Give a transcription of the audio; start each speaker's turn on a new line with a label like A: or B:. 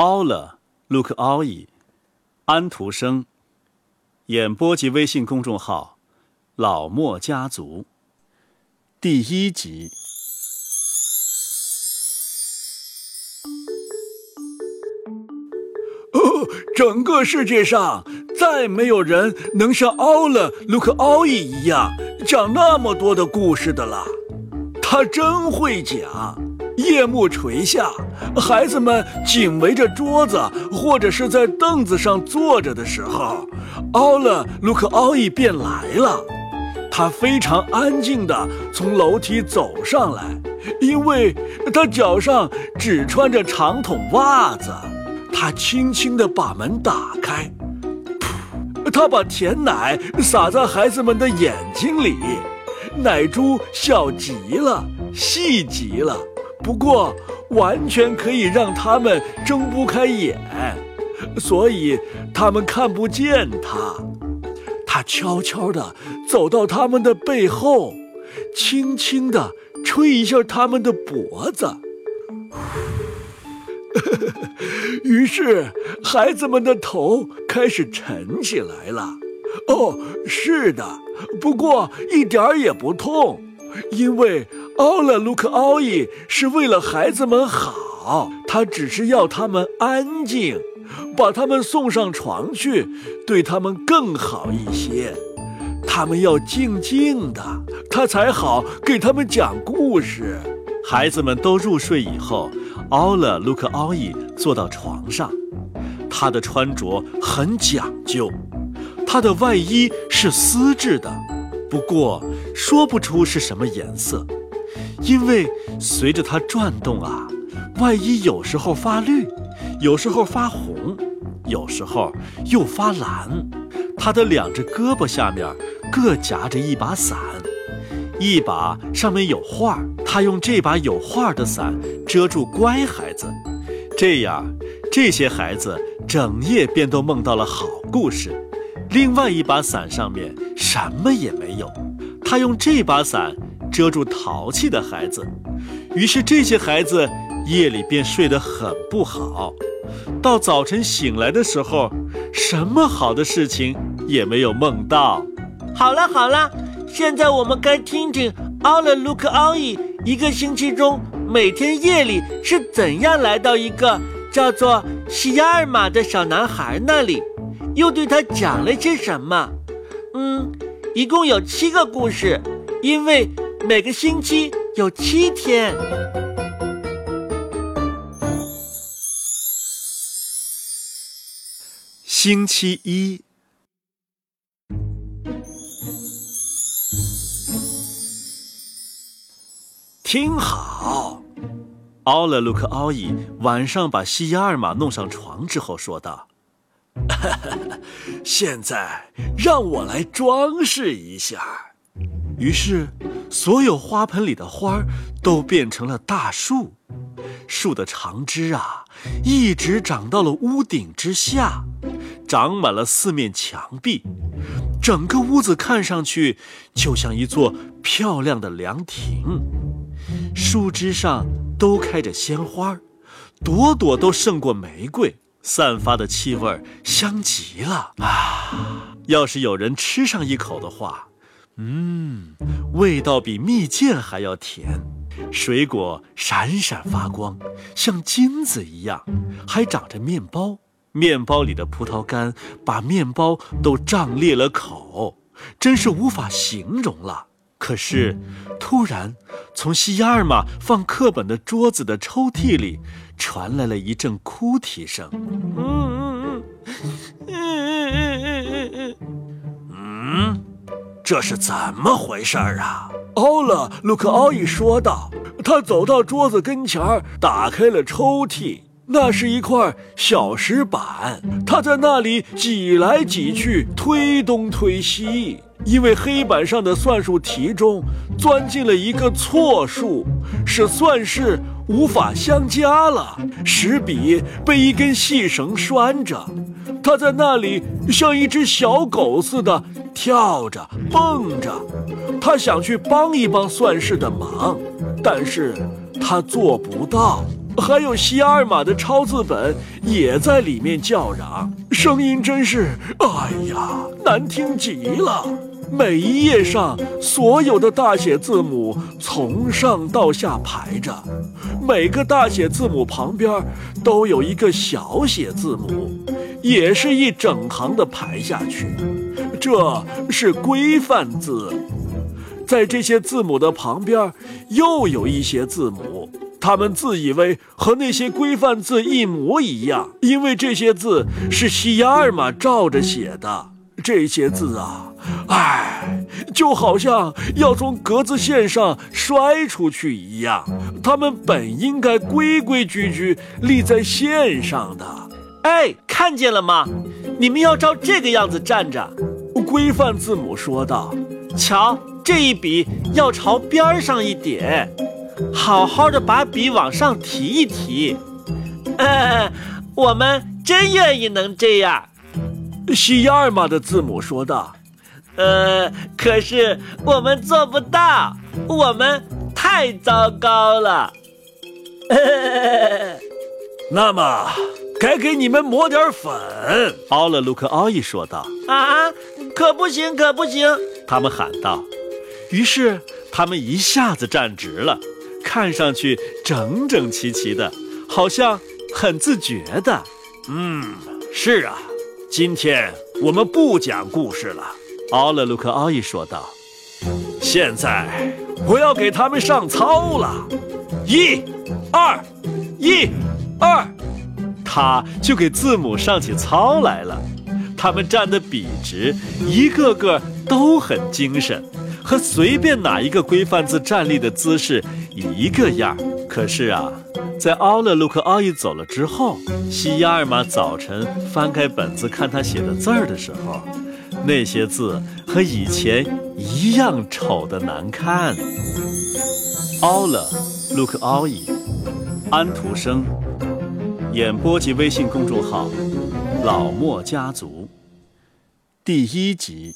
A: 奥勒，Look 奥义，安徒生。演播及微信公众号“老莫家族”。第一集。
B: 哦，整个世界上再没有人能像奥勒 Look 奥义一样讲那么多的故事的了。他真会讲。夜幕垂下，孩子们紧围着桌子或者是在凳子上坐着的时候，奥勒卢克奥伊便来了。他非常安静地从楼梯走上来，因为他脚上只穿着长筒袜子。他轻轻地把门打开，噗！他把甜奶洒在孩子们的眼睛里，奶珠小极了，细极了。不过，完全可以让他们睁不开眼，所以他们看不见他。他悄悄地走到他们的背后，轻轻地吹一下他们的脖子。于是，孩子们的头开始沉起来了。哦，是的，不过一点儿也不痛，因为。奥勒卢克奥伊是为了孩子们好，他只是要他们安静，把他们送上床去，对他们更好一些。他们要静静的，他才好给他们讲故事。
A: 孩子们都入睡以后，奥勒卢克奥伊坐到床上，他的穿着很讲究，他的外衣是丝质的，不过说不出是什么颜色。因为随着它转动啊，外衣有时候发绿，有时候发红，有时候又发蓝。它的两只胳膊下面各夹着一把伞，一把上面有画。他用这把有画的伞遮住乖孩子，这样这些孩子整夜便都梦到了好故事。另外一把伞上面什么也没有，他用这把伞。遮住淘气的孩子，于是这些孩子夜里便睡得很不好。到早晨醒来的时候，什么好的事情也没有梦到。
C: 好了好了，现在我们该听听奥勒鲁克奥伊一个星期中每天夜里是怎样来到一个叫做西亚尔玛的小男孩那里，又对他讲了些什么。嗯，一共有七个故事，因为。每个星期有七天。
A: 星期一，
B: 听好，
A: 奥勒鲁克奥伊晚上把西亚尔玛弄上床之后说道：“
B: 现在让我来装饰一下。”
A: 于是，所有花盆里的花儿都变成了大树，树的长枝啊，一直长到了屋顶之下，长满了四面墙壁，整个屋子看上去就像一座漂亮的凉亭。树枝上都开着鲜花，朵朵都胜过玫瑰，散发的气味香极了啊！要是有人吃上一口的话。嗯，味道比蜜饯还要甜，水果闪闪发光，像金子一样，还长着面包。面包里的葡萄干把面包都胀裂了口，真是无法形容了。可是，突然，从西尔玛放课本的桌子的抽屉里传来了一阵哭啼声。嗯嗯嗯嗯嗯嗯
B: 嗯嗯。这是怎么回事儿啊？奥勒卢克奥伊说道。他走到桌子跟前儿，打开了抽屉。那是一块小石板，他在那里挤来挤去，推东推西。因为黑板上的算术题中钻进了一个错数，使算式无法相加了。石笔被一根细绳拴着，他在那里像一只小狗似的跳着蹦着。他想去帮一帮算式的忙，但是他做不到。还有西阿尔玛的抄字本也在里面叫嚷，声音真是，哎呀，难听极了。每一页上所有的大写字母从上到下排着，每个大写字母旁边都有一个小写字母，也是一整行的排下去。这是规范字，在这些字母的旁边又有一些字母，他们自以为和那些规范字一模一样，因为这些字是西亚尔玛照着写的。这些字啊，唉，就好像要从格子线上摔出去一样。他们本应该规规矩矩立在线上的。
C: 哎，看见了吗？你们要照这个样子站着。
B: 规范字母说道：“
C: 瞧，这一笔要朝边上一点，好好的把笔往上提一提。我们真愿意能这样。”
B: 西亚尔玛的字母说道：“
C: 呃，可是我们做不到，我们太糟糕了。”
B: 那么，该给你们抹点粉。”
A: 奥勒鲁克奥伊说道。
C: “啊，可不行，可不行！”
A: 他们喊道。于是，他们一下子站直了，看上去整整齐齐的，好像很自觉的。
B: 嗯，是啊。今天我们不讲故事了，
A: 奥勒鲁克奥伊说道。
B: 现在我要给他们上操了，一、二，一、二，
A: 他就给字母上起操来了。他们站得笔直，一个个都很精神，和随便哪一个规范字站立的姿势一个样。可是啊。在奥勒卢克奥伊走了之后，西亚尔玛早晨翻开本子看他写的字儿的时候，那些字和以前一样丑的难看。奥勒卢克奥伊，安徒生，演播及微信公众号“老莫家族”，第一集。